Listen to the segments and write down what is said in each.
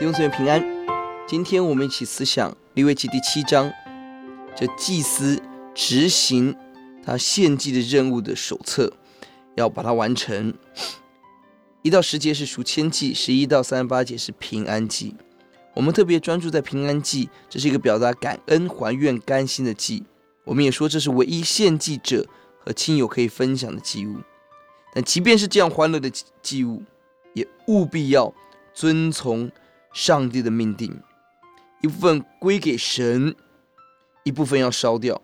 弟兄姊妹平安，今天我们一起思想利未记第七章，这祭司执行他献祭的任务的手册，要把它完成。一到十节是赎愆祭，十一到三十八节是平安祭。我们特别专注在平安祭，这是一个表达感恩、还愿、甘心的祭。我们也说这是唯一献祭者和亲友可以分享的祭物。但即便是这样欢乐的祭物，也务必要遵从。上帝的命定，一部分归给神，一部分要烧掉，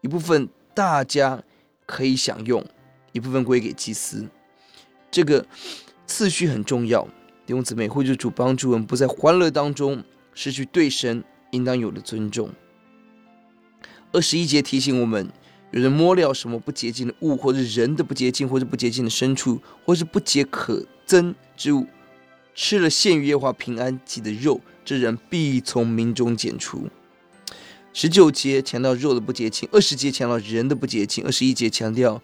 一部分大家可以享用，一部分归给祭司。这个次序很重要。弟兄姊妹，或者主帮助我们不在欢乐当中失去对神应当有的尊重。二十一节提醒我们：有人摸了什么不洁净的物，或者人的不洁净，或者不洁净的牲畜，或是不洁可憎之物。吃了献于耶和华平安祭的肉，这人必从民中剪除。十九节强调肉的不洁净，二十节强调人的不洁净，二十一节强调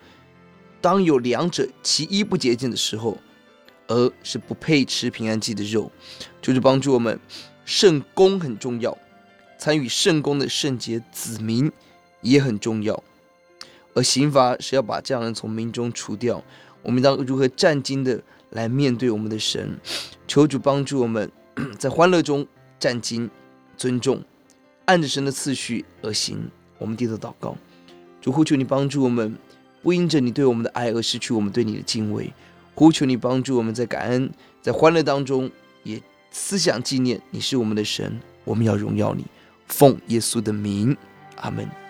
当有两者其一不洁净的时候，而是不配吃平安祭的肉。就是帮助我们，圣工很重要，参与圣工的圣洁子民也很重要，而刑罚是要把这样人从民中除掉。我们当如何战兢的来面对我们的神？求主帮助我们，在欢乐中战兢、尊重，按着神的次序而行。我们低头祷告，主呼求你帮助我们，不因着你对我们的爱而失去我们对你的敬畏。呼求你帮助我们在感恩、在欢乐当中，也思想纪念你是我们的神。我们要荣耀你，奉耶稣的名，阿门。